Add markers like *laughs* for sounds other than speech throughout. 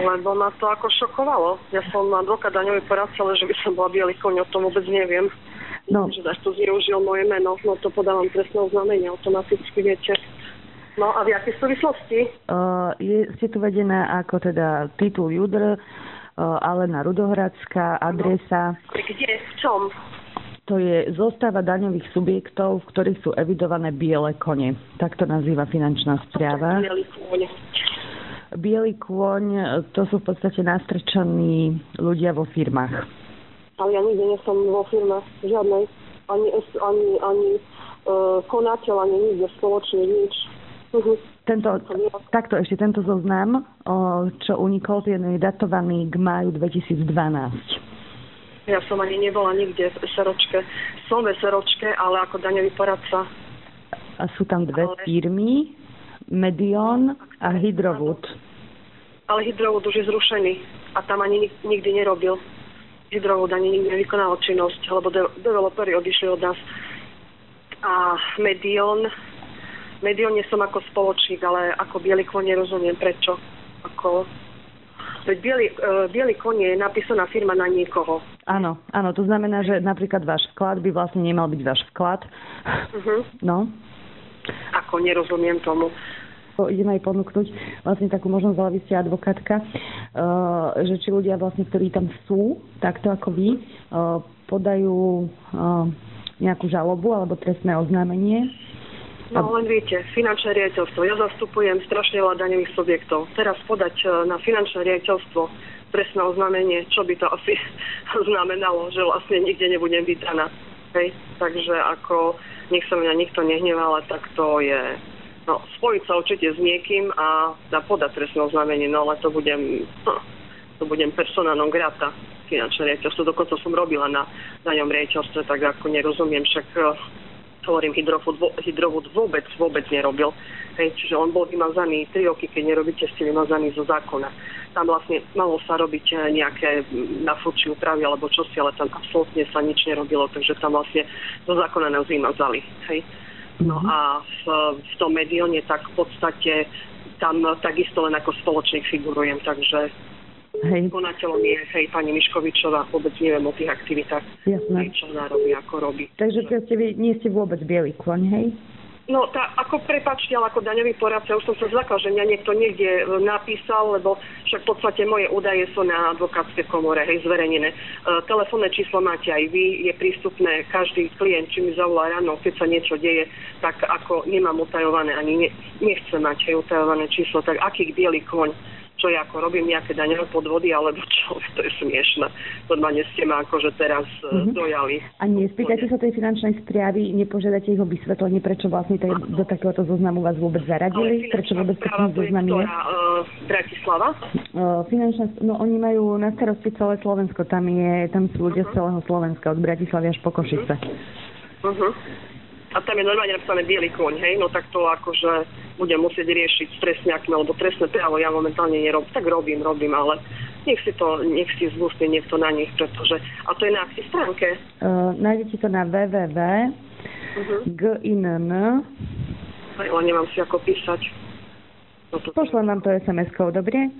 lebo ma to ako šokovalo. Ja som advokát daňový poradca, ale že by som bola bielý koň, o tom vôbec neviem. No, Že to zneužil moje meno, no to podávam trestné oznámenie automaticky, viete. No a v akej súvislosti? uh, je, ste tu vedená ako teda titul Judr, uh, Alena Rudohradská, adresa. Kde? V čom? To je zostava daňových subjektov, v ktorých sú evidované biele kone. Tak to nazýva finančná správa. Bielý kôň. Bielý kôň, to sú v podstate nastrčaní ľudia vo firmách. Ale ja nikde nie som vo firme žiadnej. Ani, ani, ani uh, konateľ, ani nikde spoločne, nič. Mhm. Tento, takto ešte tento zoznam, o, čo unikol, ten je datovaný k máju 2012. Ja som ani nebola nikde v SROčke. Som v SROčke, ale ako daňový poradca. A sú tam dve Ale- firmy, Medion a Hydrowood. Ale Hydrowood už je zrušený a tam ani nik- nikdy nerobil. Hydrowood ani nikdy nevykonal činnosť, lebo de- developeri odišli od nás. A Medion, Medion nie som ako spoločník, ale ako biely kon nerozumiem prečo. Ako, veď biely, uh, biely kon je napísaná firma na niekoho. Áno, áno, to znamená, že napríklad váš vklad by vlastne nemal byť váš vklad. Uh-huh. No, Ako nerozumiem tomu. To idem aj ponúknuť vlastne takú možnosť, ale vy ste advokátka, uh, že či ľudia vlastne, ktorí tam sú, takto ako vy, uh, podajú uh, nejakú žalobu alebo trestné oznámenie. No len viete, finančné riaditeľstvo. Ja zastupujem strašne veľa daňových subjektov. Teraz podať na finančné riaditeľstvo trestné oznámenie, čo by to asi *laughs* znamenalo, že vlastne nikde nebudem vydaná. Hej? Takže ako, nech sa mňa nikto nehneval, tak to je... No, spojiť sa určite s niekým a dá podať trestné oznámenie, no ale to budem... Hm, to budem persona non grata finančné riaditeľstvo. Dokonca som robila na daňom riaditeľstve, tak ako nerozumiem, však e, hovorím, Hydrofood, vo- Hydrowood vôbec, vôbec nerobil. Hej, čiže on bol vymazaný 3 roky, keď nerobíte, ste vymazaní zo zákona. Tam vlastne malo sa robiť eh, nejaké mm, na úpravy alebo čosi, ale tam absolútne sa nič nerobilo, takže tam vlastne zo zákona nás vymazali. Hej. No a v, v tom medióne tak v podstate tam takisto len ako spoločník figurujem, takže Hej, konateľom je hej, pani Miškovičová, vôbec neviem o tých aktivitách, jasné. čo ona robí, ako robí. Takže ste vy nie ste vôbec bielý kôň, hej? No, tá, ako prepačte, ale ako daňový poradca, už som sa zlakal, že mňa niekto niekde e, napísal, lebo však v podstate moje údaje sú na advokátskej komore, hej, zverejnené. E, telefónne číslo máte aj vy, je prístupné každý klient, či mi zavolá ráno, keď sa niečo deje, tak ako nemám utajované, ani ne, nechcem mať hej, utajované číslo, tak aký biely koň, čo ja ako robím nejaké daňové podvody, alebo čo, *laughs* to je smiešne. Normálne ste ma akože teraz mm-hmm. dojali. A nespýtate sa tej finančnej správy, nepožiadate ich o vysvetlenie, prečo vlastne tej, do takéhoto zoznamu vás vôbec zaradili? Prečo vôbec taký zoznam je? ktorá, uh, Bratislava? Uh, finančná, no oni majú na starosti celé Slovensko, tam, je, tam sú ľudia z celého Slovenska, od Bratislavy až po Košice. Uh-huh. A tam je normálne napísané biely kôň, hej, no tak to akože budem musieť riešiť s trestňákmi, alebo trestné právo ja momentálne nerobím, tak robím, robím, ale nech si to, nech si zbústne niekto na nich, pretože, a to je na akej stránke? Uh, nájdete to na www Uh-huh. GINN. Ale nemám si ako písať. No to, Pošlem vám to SMS-kou, dobre?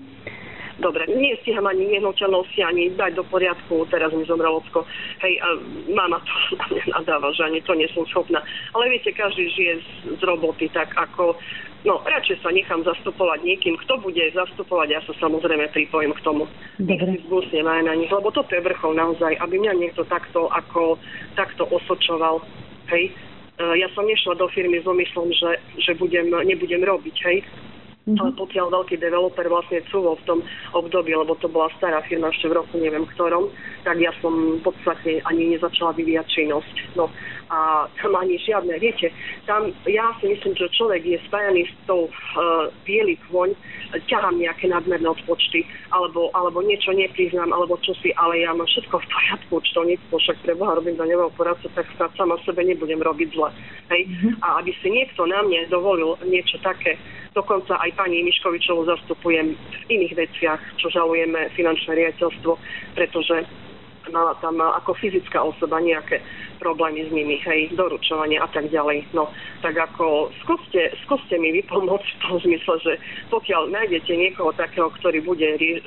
Dobre, nestíham ani nehnuteľnosti, ani dať do poriadku, teraz mi zomrel ocko. Hej, a mama to *laughs* na mňa nadáva, že ani to nie som schopná. Ale viete, každý žije z, z roboty, tak ako, no, radšej sa nechám zastupovať niekým. Kto bude zastupovať, ja sa samozrejme pripojím k tomu. Dobre. aj na nich, lebo toto je vrchol naozaj, aby mňa niekto takto, ako, takto osočoval. Hej, E, ja som nešla do firmy s úmyslom, že, že budem, nebudem robiť, hej. Ale pokiaľ veľký developer vlastne cúvol v tom období, lebo to bola stará firma ešte v roku neviem ktorom, tak ja som v podstate ani nezačala vyvíjať činnosť. No a tam ani žiadne, viete, tam ja si myslím, že človek je spájaný s tou uh, bielý kvoň, ťahám nejaké nadmerné odpočty, alebo, alebo niečo nepriznám, alebo čo si, ale ja mám všetko v poriadku, účtovníctvo, však pre Boha robím daňového poradcu, tak sa sama sebe nebudem robiť zle. Hej? A aby si niekto na mne dovolil niečo také, dokonca aj pani Miškovičovú zastupujem v iných veciach, čo žalujeme finančné riaditeľstvo, pretože mala tam ako fyzická osoba nejaké problémy s nimi, hej, doručovanie a tak ďalej. No, tak ako skúste, skúste mi vypomôcť v tom zmysle, že pokiaľ nájdete niekoho takého, ktorý bude e,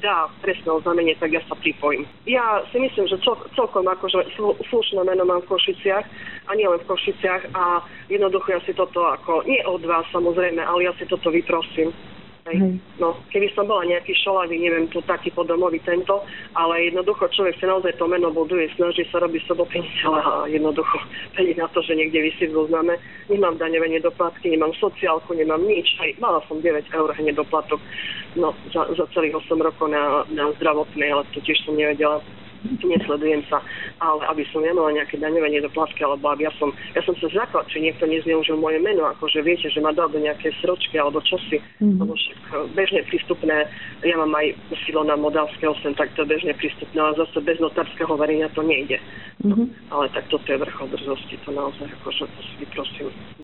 dá trestné oznámenie, tak ja sa pripojím. Ja si myslím, že cel, celkom akože slušné meno mám v Košiciach a nielen v Košiciach a jednoducho ja si toto ako, nie od vás samozrejme, ale ja si toto vyprosím. Hej. No, keby som bola nejaký šolavý, neviem, tu taký podomový tento, ale jednoducho človek si naozaj to meno buduje, snaží sa robiť sobopenice, ale jednoducho pení na to, že niekde vysí v zozname. Nemám daňové nedoplatky, nemám sociálku, nemám nič. Hej, mala som 9 eur hneď doplatok no, za, za celých 8 rokov na, na zdravotnej, ale to tiež som nevedela nesledujem sa, ale aby som nemala nejaké daňové nedoplatky, alebo aby ja som, ja som sa zľakla, či niekto nezneužil moje meno, akože viete, že ma dal do nejaké sročky alebo čosi, mm-hmm. lebo však e, bežne prístupné, ja mám aj silo na Modalské 8, tak to je bežne prístupné, ale zase bez notárskeho verenia to nejde. Mm-hmm. No, ale tak toto je vrchol drzosti, to naozaj akože to si prosím.